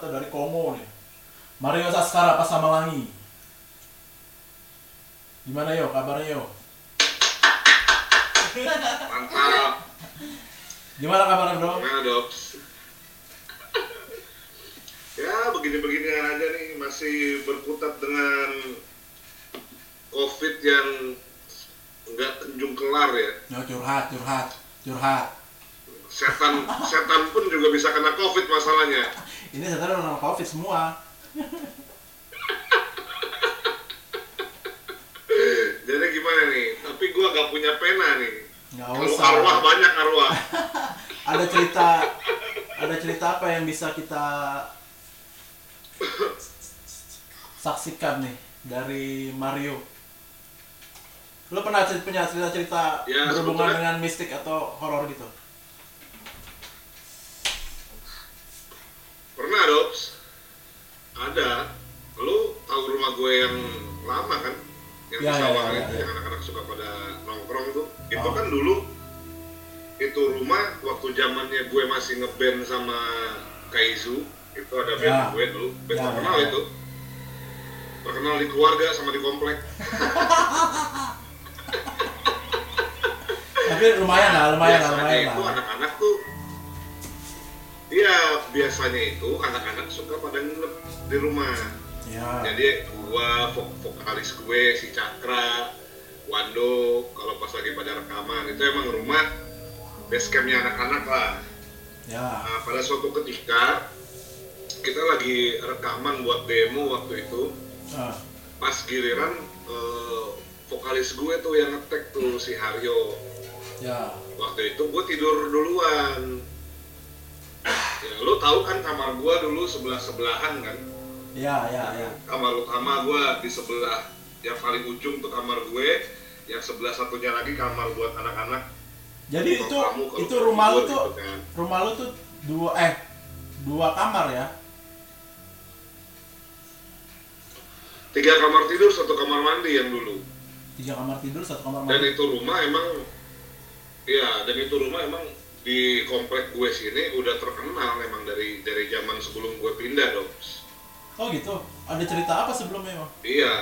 atau dari Kongo nih Mario Saskara Pasamalangi gimana yo kabarnya yo Mantap. gimana kabarnya bro Gimana, Dops? ya, begini-begini aja nih. Masih berkutat dengan COVID yang nggak kunjung kelar ya. yo curhat curhat curhat Setan, setan pun juga bisa kena COVID masalahnya. Ini sebenarnya orang covid semua Jadi gimana nih? Tapi gua gak punya pena nih. Kalau usah arwah banyak arwah. ada cerita ada cerita apa yang bisa kita saksikan nih dari Mario lo pernah punya cerita-cerita Ya, berhubungan sebetulnya- dengan mistik atau horor gitu Pernah, Dops? Ada. Lu tahu rumah gue yang lama kan? Yang Ya, di ya, sawah ya, itu, ya. yang anak-anak suka pada nongkrong tuh. Itu Oh. kan dulu itu rumah waktu zamannya gue masih ngeband sama Kaizu itu ada band Ya. gue dulu band Ya, terkenal ya, ya. itu terkenal di keluarga sama di komplek tapi lumayan lah lumayan lah lumayan itu lah anak-anak tuh Iya, biasanya itu anak-anak suka pada nginep di rumah. ya Jadi gua vok- vokalis gue si Cakra, Wando kalau pas lagi pada rekaman itu emang rumah base campnya anak-anak lah. ya Nah, pada suatu ketika kita lagi rekaman buat demo waktu itu Ah, pas giliran eh, vokalis gue tuh yang ngetek tuh si Haryo. Ya waktu itu gue tidur duluan ya lu tahu kan kamar gue dulu sebelah sebelahan kan? Ya ya ya kamar utama gue di sebelah yang paling ujung tuh kamar gue yang sebelah satunya lagi kamar buat anak-anak. Jadi itu kamu itu rumah lu tuh gitu kan. rumah lu tuh dua eh dua kamar ya? Tiga kamar tidur satu kamar mandi yang dulu. Tiga kamar tidur satu kamar dan mandi. itu rumah emang ya dan itu rumah emang di komplek gue sini udah terkenal emang dari dari zaman sebelum gue pindah dong oh gitu? Ada cerita apa sebelumnya bang? Iya.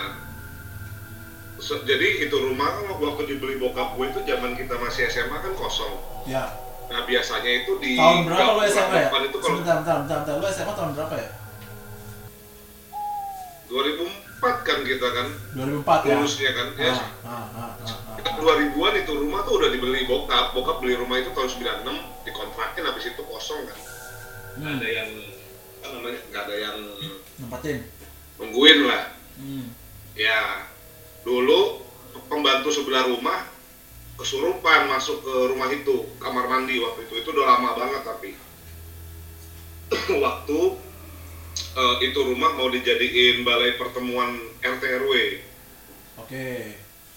Se- jadi itu rumah kan waktu dibeli bokap gue itu zaman kita masih SMA kan kosong. Ya. Nah biasanya itu di tahun berapa lo SMA ya? itu kalau sebentar bentar bentar bentar. Lo SMA tahun berapa ya? 2004 kan kita kan 2004 ya? lulusnya kan ya. Ah, ah, ah, ah, ah, Kita ah. 2000-an itu rumah tuh udah dibeli bokap. Bokap beli rumah itu tahun 96 dikontrakin habis itu kosong kan? Nggak Hmm, ada yang apa namanya nggak ada yang nempatin? nungguin lah. Hmm. ya dulu pembantu sebelah rumah kesurupan masuk ke rumah itu kamar mandi waktu itu. Itu udah lama banget tapi waktu eh, itu rumah mau dijadiin balai pertemuan RT RW oke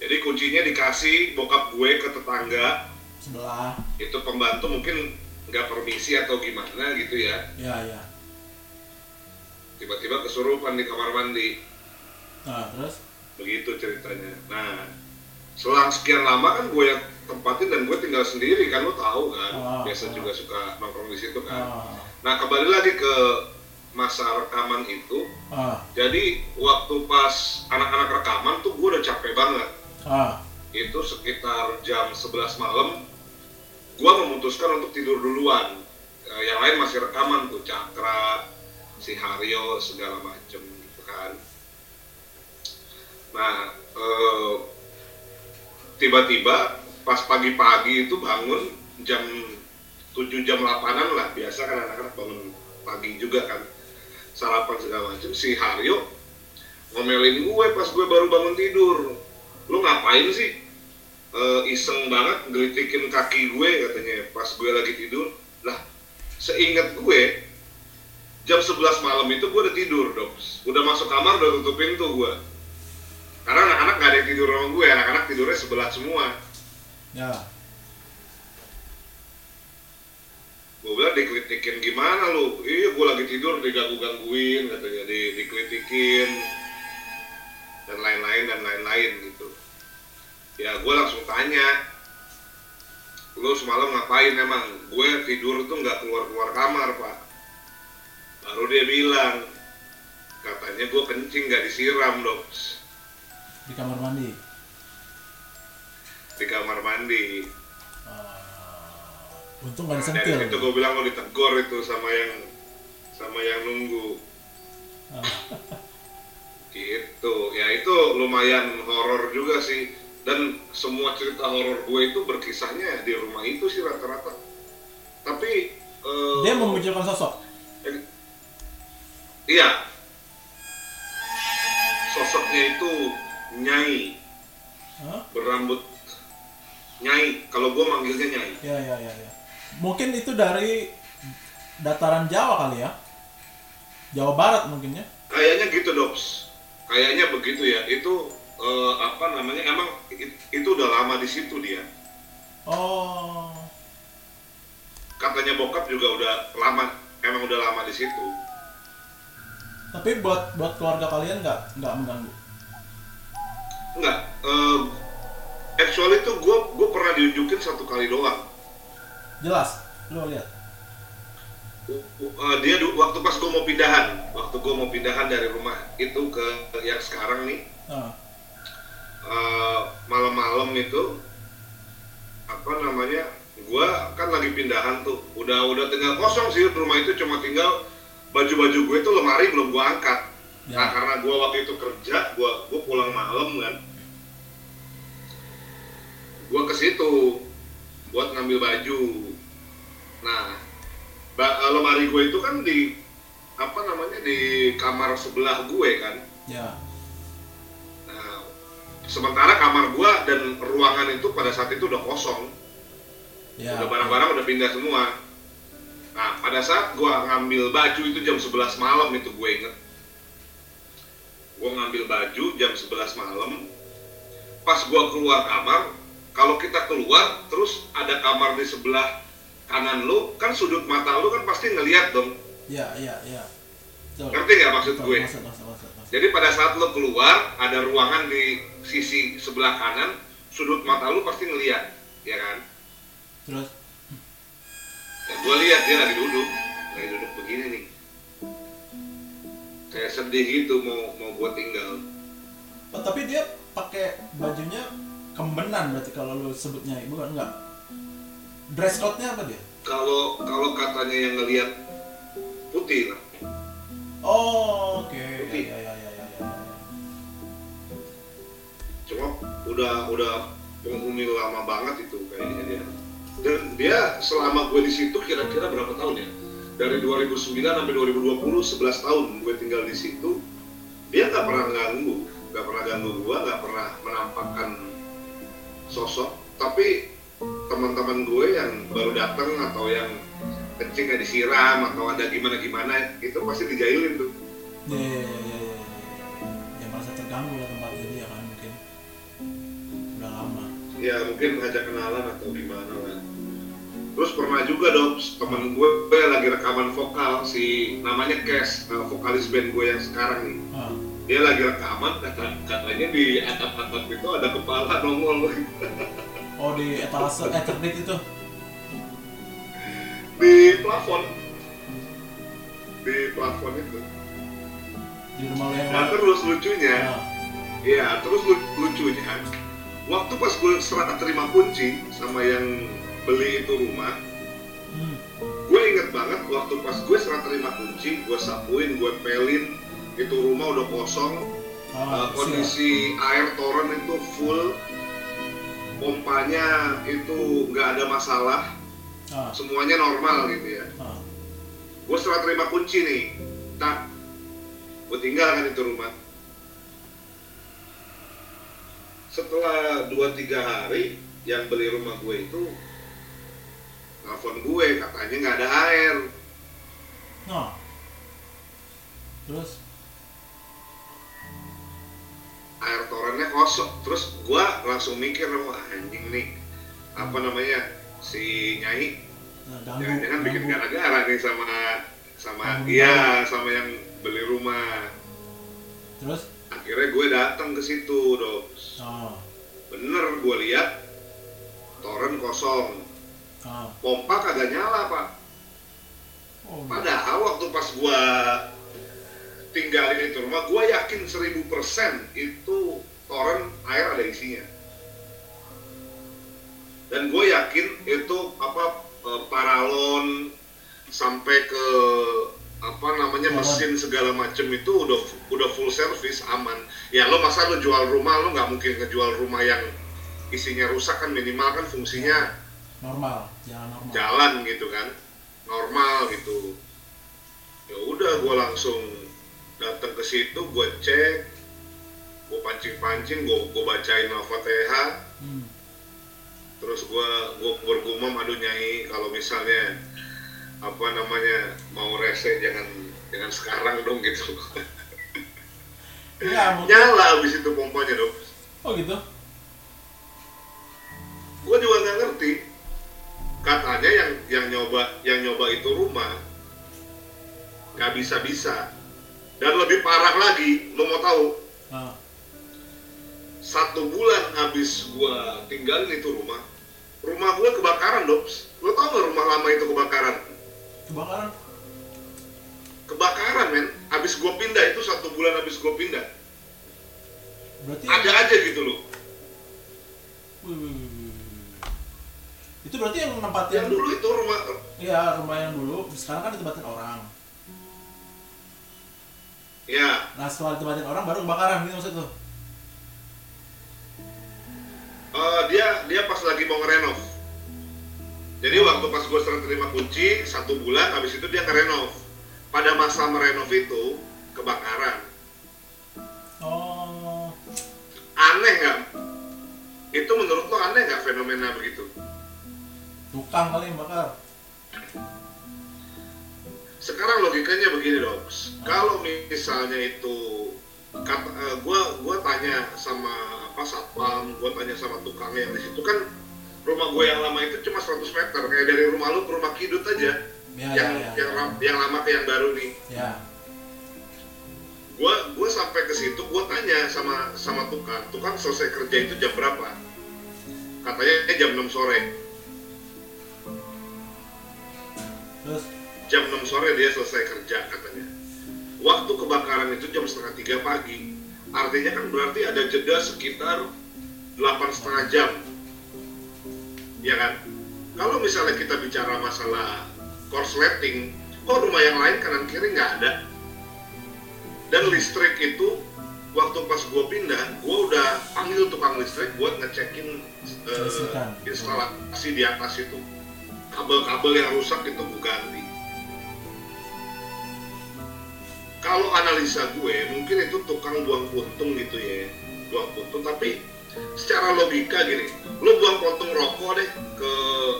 jadi kuncinya dikasih bokap gue ke tetangga. Sebelah. Itu pembantu mungkin nggak permisi atau gimana gitu ya. Ya ya. Tiba-tiba kesurupan di kamar mandi. Nah terus? Begitu ceritanya. Nah selang sekian lama kan gue yang tempatin dan gue tinggal sendiri kan lo tahu kan. Ah, biasa ah. juga suka nongkrong di situ kan. Ah, nah kembali lagi ke masa rekaman itu. Ah, jadi waktu pas anak-anak rekaman tuh gue udah capek banget ah. itu sekitar jam 11 malam gue memutuskan untuk tidur duluan. Eh, yang lain masih rekaman tuh Cakra si Haryo segala macem gitu kan. Nah eh, tiba-tiba pas pagi-pagi itu bangun jam 7 jam 8an lah. Biasa kan anak-anak bangun pagi juga kan. Sarapan segala macem. Si Haryo ngomelin gue pas gue baru bangun tidur lu ngapain sih Eh, iseng banget gelitikin kaki gue katanya pas gue lagi tidur. Lah seingat gue jam 11 malam itu gue udah tidur dok udah masuk kamar udah tutup pintu gue. Karena anak-anak gak ada yang tidur sama gue anak-anak tidurnya sebelah semua. Ya. Gue bilang dikelitikin gimana lu? Iya gue lagi tidur diganggu-gangguin katanya di, dikelitikin dan lain-lain dan lain-lain gitu ya gue langsung tanya lu semalam ngapain? Emang gue tidur tuh nggak keluar keluar kamar pak. Baru dia bilang katanya gue kencing nggak disiram dok di kamar mandi? Di kamar mandi. Ah, untung nggak Nah, disentil. dari situ gue bilang lo ditegor itu sama yang sama yang nunggu. Ah, gitu. Ya itu lumayan horor juga sih dan semua cerita horor gue itu berkisahnya di rumah itu sih rata-rata. Tapi eh, dia memunculkan sosok? eh, iya. Sosoknya itu nyai. Hah? berambut nyai. Kalau gue manggilnya nyai. Ya ya ya ya mungkin itu dari dataran Jawa kali ya? Jawa Barat mungkin ya? Kayaknya gitu dops. Kayaknya begitu ya. Itu eh, apa namanya? Emang it- itu udah lama di situ dia. Oh. Katanya bokap juga udah lama emang udah lama di situ. Tapi buat buat keluarga kalian nggak nggak mengganggu? Enggak eh, actually itu gue gue pernah diunjukin satu kali doang. Jelas? Lo lihat? U- u- eh, dia waktu pas gue mau pindahan waktu gue mau pindahan dari rumah itu ke yang sekarang nih ah, eh, malam-malam itu apa namanya gua kan lagi pindahan tuh. Udah udah tinggal kosong sih rumah itu cuma tinggal baju-baju gue itu lemari belum gua angkat. Ya. Nah karena gua waktu itu kerja gua gua pulang malam kan. Gua ke situ buat ngambil baju. Nah ba- eh, lemari gue itu kan di apa namanya di kamar sebelah gue kan. Ya sementara kamar gua dan ruangan itu pada saat itu udah kosong, ya udah barang-barang udah pindah semua. Nah, pada saat gua ngambil baju itu jam 11 malam itu gue inget. Gua ngambil baju jam 11 malam. Pas gua keluar kamar, kalau kita keluar terus ada kamar di sebelah kanan lu, kan sudut mata lu kan pasti ngeliat dong. ya ya ya Betul. Ngerti nggak maksud gue? maksud, maksud, maksud, maksud. Jadi pada saat lo keluar, ada ruangan di sisi sebelah kanan, sudut mata lu pasti ngeliat, ya kan? terus Dan gue lihat dia lagi duduk, lagi duduk begini nih. Kayak sedih gitu mau mau gue tinggal. oh, tapi dia pakai bajunya kembenan berarti kalau lo sebutnya bukan enggak dress code-nya apa dia Kalau kalau katanya yang ngelihat putih lah, oh oke ya ya ya ya ya, ya. cuma udah udah penghuni lama banget itu kayaknya dia. Dan dia selama gue di situ kira-kira berapa tahun ya? Dari 2009 sampai 2020, 11 tahun gue tinggal di situ. Dia nggak pernah ganggu, nggak pernah ganggu gue, nggak pernah menampakkan sosok. Tapi teman-teman gue yang baru datang atau yang kencing nggak disiram atau ada gimana-gimana itu pasti dijailin tuh. ya ya ya ya ya, ya. ya merasa terganggu lah tempat ini ya kan mungkin udah lama ya mungkin ngajak kenalan atau gimana lah terus pernah juga dong temen gue, gue lagi rekaman vokal si namanya Kes eh, vokalis band gue yang sekarang nih ah. dia lagi rekaman kata katanya di atap-atap itu ada kepala nongol oh di etalase Ethernet itu di plafon. Di plafon itu. Di rumah lo yang nah terus lucunya. Ah. Iya, terus lu- lucunya. Waktu pas gue serah terima kunci sama yang beli itu rumah hmm. gue inget banget waktu pas gue serah terima kunci gue sapuin gue pelin itu rumah udah kosong. Ah, uh, kondisi air toren itu full. Pompanya itu nggak ada masalah ah. semuanya normal gitu ya. Ah. gue serah terima kunci nih. Tak gue tinggal kan itu rumah. Setelah 2-3 hari yang beli rumah gue itu telepon gue katanya nggak ada air. Nah. Terus? Air torennya kosong. Terus gua langsung mikir wah anjing nih. Apa namanya si nyai. Nah, ganggu, jangan-jangan bikin ganggu. gara-gara nih sama sama iya sama yang beli rumah. Terus? Akhirnya gue datang ke situ dok oh. bener gue lihat toren kosong. Ah. pompa kagak nyala pak. Oh, padahal waktu pas gua tinggalin itu rumah gua yakin 1000% itu toren air ada isinya dan gue yakin itu apa eh, paralon sampai ke apa namanya mesin segala macem itu udah udah full service aman. Ya lo masa lo jual rumah lo nggak mungkin ngejual rumah yang isinya rusak kan minimal kan fungsinya normal, jalan normal. jalan gitu kan. Normal gitu. Ya udah gue langsung datang ke situ gue cek gue pancing pancing gue gue bacain al-fatihah. Hmm. Terus gue gue bergumam aduh nyai kalau misalnya apa namanya mau rese jangan jangan sekarang dong gitu. Ya, nyala abis itu pompanya dong Oh gitu. gue juga nggak ngerti. Katanya yang yang nyoba yang nyoba itu rumah nggak bisa bisa dan lebih parah lagi lo mau tahu. Ah. satu bulan habis gue tinggalin itu rumah rumah gue kebakaran dops lo tau nggak rumah lama itu kebakaran Kebakaran. kebakaran men habis gue pindah itu satu bulan habis gue pindah Berarti ada aja gitu loh. Itu berarti yang nempatin yang dulu itu rumah Iya, rumah yang dulu sekarang kan ditempatin orang. ya Nah, setelah ditempatin orang baru kebakaran gitu maksud tuh. Eh, dia dia pas lagi mau ngerenov. Jadi waktu pas gue serah terima kunci satu bulan habis itu dia ngerenov. Pada masa merenov itu kebakaran. Oh. aneh nggak? Itu menurut lo aneh nggak fenomena begitu? Tukang kali yang bakar. sekarang logikanya begini dok kalau misalnya itu kata eh, gua gua tanya sama apa satpam gua tanya sama tukangnya yang di situ kan rumah gue yang lama itu cuma 100 meter kayak dari rumah lu ke rumah kidut aja Ya, yang ya, ya. yang yang lama ke yang baru nih Ya. gua gua sampai ke situ gua tanya sama sama tukang tukang selesai kerja itu jam berapa katanya eh, jam 6 sore Terus jam 6 sore dia selesai kerja katanya. Waktu kebakaran itu jam setengah tiga pagi. Artinya kan berarti ada jeda sekitar delapan setengah jam. Ya kan? Kalau misalnya kita bicara masalah korsleting, kok rumah yang lain kanan kiri nggak ada? Dan listrik itu waktu pas gue pindah, gue udah panggil tukang listrik buat ngecekin Kelistrikan. instalasi di atas itu kabel-kabel yang rusak itu gue ganti. Kalau analisa gue, mungkin itu tukang buang puntung gitu ya, buang puntung. Tapi secara logika gini, lo buang puntung rokok deh ke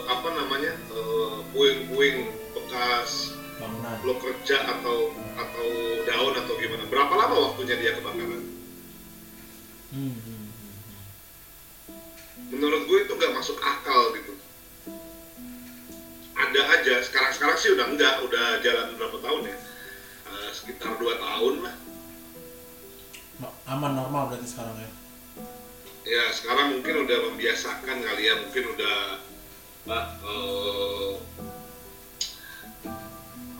apa namanya eh, puing-puing bekas bangunan. lo kerja atau atau daun atau gimana. Berapa lama waktunya dia kebakaran? Hmm, hmm, hmm. menurut gue itu nggak masuk akal gitu ada aja sekarang sekarang sih udah enggak udah jalan berapa tahun ya sekitar dua tahun lah Ma- Aman normal berarti sekarang ya. ya sekarang mungkin udah membiasakan kali ya mungkin udah ah, eh,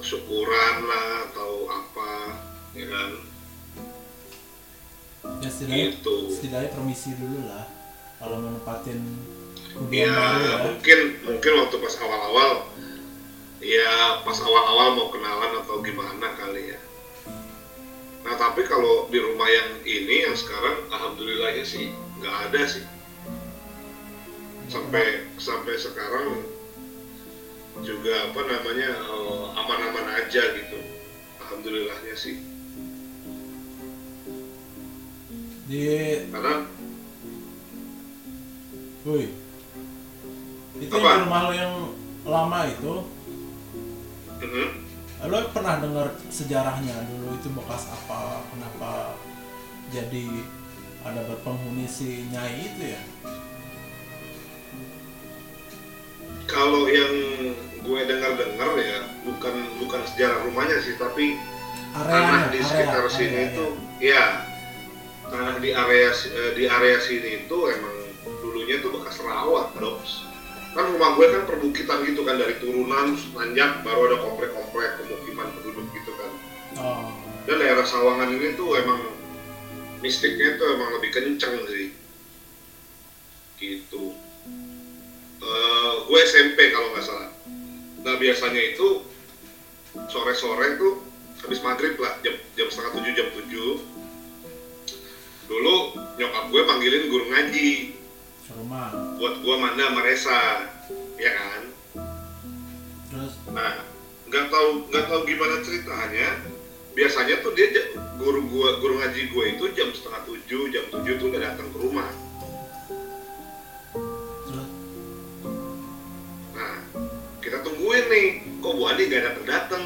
syukuran lah atau apa ya kan Ya setidaknya, gitu setidaknya permisi dulu lah. Kalau mau nempatin ya baru ya. mungkin mungkin waktu pas awal-awal ya pas awal-awal mau kenalan atau gimana kali ya nah tapi kalau di rumah yang ini yang sekarang alhamdulillahnya sih nggak ada sih. Sampai sampai sekarang juga apa namanya eh, aman-aman aja gitu. Alhamdulillahnya sih. Di, karena woi. Itu Apa? rumah lo yang lama itu, mhm, lo pernah dengar sejarahnya dulu itu bekas apa, kenapa jadi ada berpenghuni si Nyai itu ya? kalau yang gue dengar-dengar ya bukan bukan sejarah rumahnya sih tapi tanah Areanya, di area, sekitar area, sini ya. itu ya tanah di area eh, di area sini itu emang dulunya tuh bekas rawa dops kan rumah gue kan perbukitan gitu kan dari turunan nanjak baru ada komplek-komplek pemukiman penduduk gitu kan. Oh. Dan daerah Sawangan ini tuh emang mistiknya tuh emang lebih kenceng sih. Gitu. Eh, gue SMP kalau nggak salah. Nah biasanya itu sore-sore tuh habis maghrib lah jam jam setengah tujuh jam tujuh. Dulu nyokap gue panggilin guru ngaji serumah buat gue manda sama Resa ya kan terus Nah, nggak tahu nggak tahu gimana ceritanya. Biasanya tuh dia guru gua guru ngaji gue itu jam setengah tujuh jam tujuh tuh udah datang ke rumah. terus Nah, kita tungguin nih, kok Bu Adi nggak datang datang.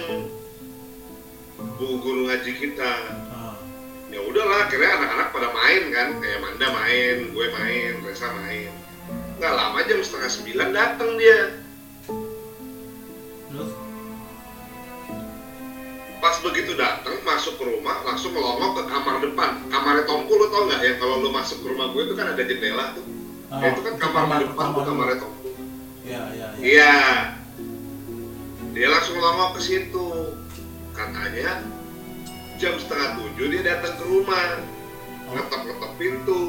Bu guru ngaji kita. Ya udahlah, akhirnya anak-anak pada main kan, kayak Manda main, gue main, Resa main. Nggak lama jam setengah sembilan datang dia. terus Pas begitu datang masuk ke rumah langsung melongok ke kamar depan. Kamarnya Tompu lo tau nggak yang kalau lo masuk ke rumah gue itu kan ada jendela tuh. ah, Ya, itu kan kamar, di depan tuh kamarnya Tompu. ya ya ya Iya. Dia langsung melongok ke situ. Katanya jam setengah tujuh dia datang ke rumah. Ngetok-ngetok pintu.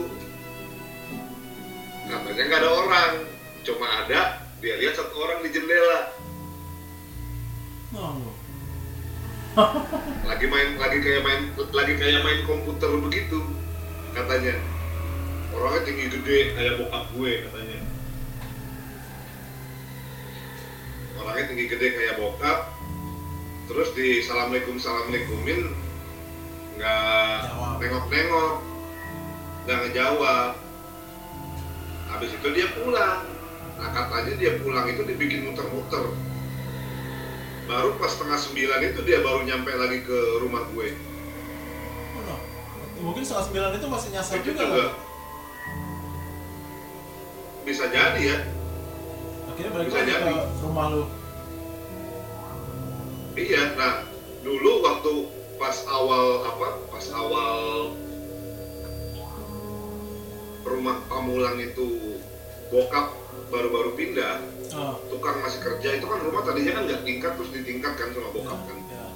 Katanya nggak ada orang, cuma ada dia lihat satu orang di jendela. oh, lagi main lagi kayak main lagi kayak main komputer begitu katanya. Orangnya tinggi gede kayak bokap gue katanya. Orangnya tinggi gede kayak bokap. Terus di assalamualaikum assalamualaikumin nggak Jawab. nengok nengok nggak ngejawab habis itu dia pulang nah katanya dia pulang itu dibikin muter-muter baru pas setengah sembilan itu dia baru nyampe lagi ke rumah gue oh, mungkin setengah sembilan itu masih nyasar itu juga, juga kan? bisa jadi ya akhirnya balik Bisa jadi. ke rumah lu iya nah dulu waktu pas awal apa? Pas awal rumah pamulang itu bokap baru-baru pindah oh. tukang masih kerja itu kan rumah tadinya kan nggak tingkat terus ditingkatkan sama bokap kan. Ya.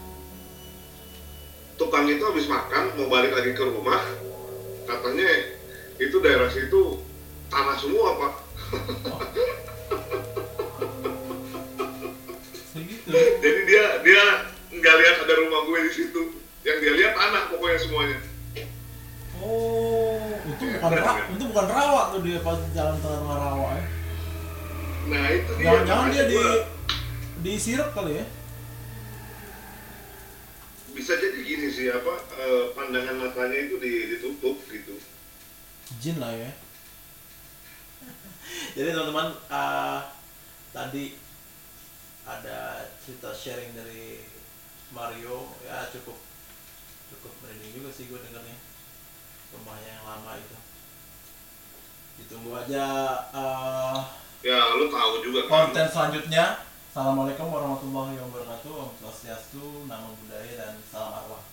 tukang itu habis makan mau balik lagi ke rumah katanya itu daerah situ tanah semua pak. Segitu. Jadi dia dia nggak lihat ada rumah gue di situ yang dia lihat tanah pokoknya semuanya. Oh itu Ya, bukan benar, ra benar. itu bukan rawa tuh dia pas jalan tengah rawa ya. Nah itu dia. Jangan-jangan dia di gua- di sirep kali ya? Bisa jadi gini sih apa eh, pandangan matanya itu di- ditutup gitu. Jin lah ya. Jadi teman-teman eh, tadi ada cerita sharing dari Mario ya cukup cukup merinding juga sih gue dengarnya rumahnya yang lama itu. Ditunggu aja eh, ya lu tahu juga kan. konten selanjutnya. Assalamualaikum warahmatullahi wabarakatuh. Om Swastiastu, Namo Buddhaya dan Salam Arwah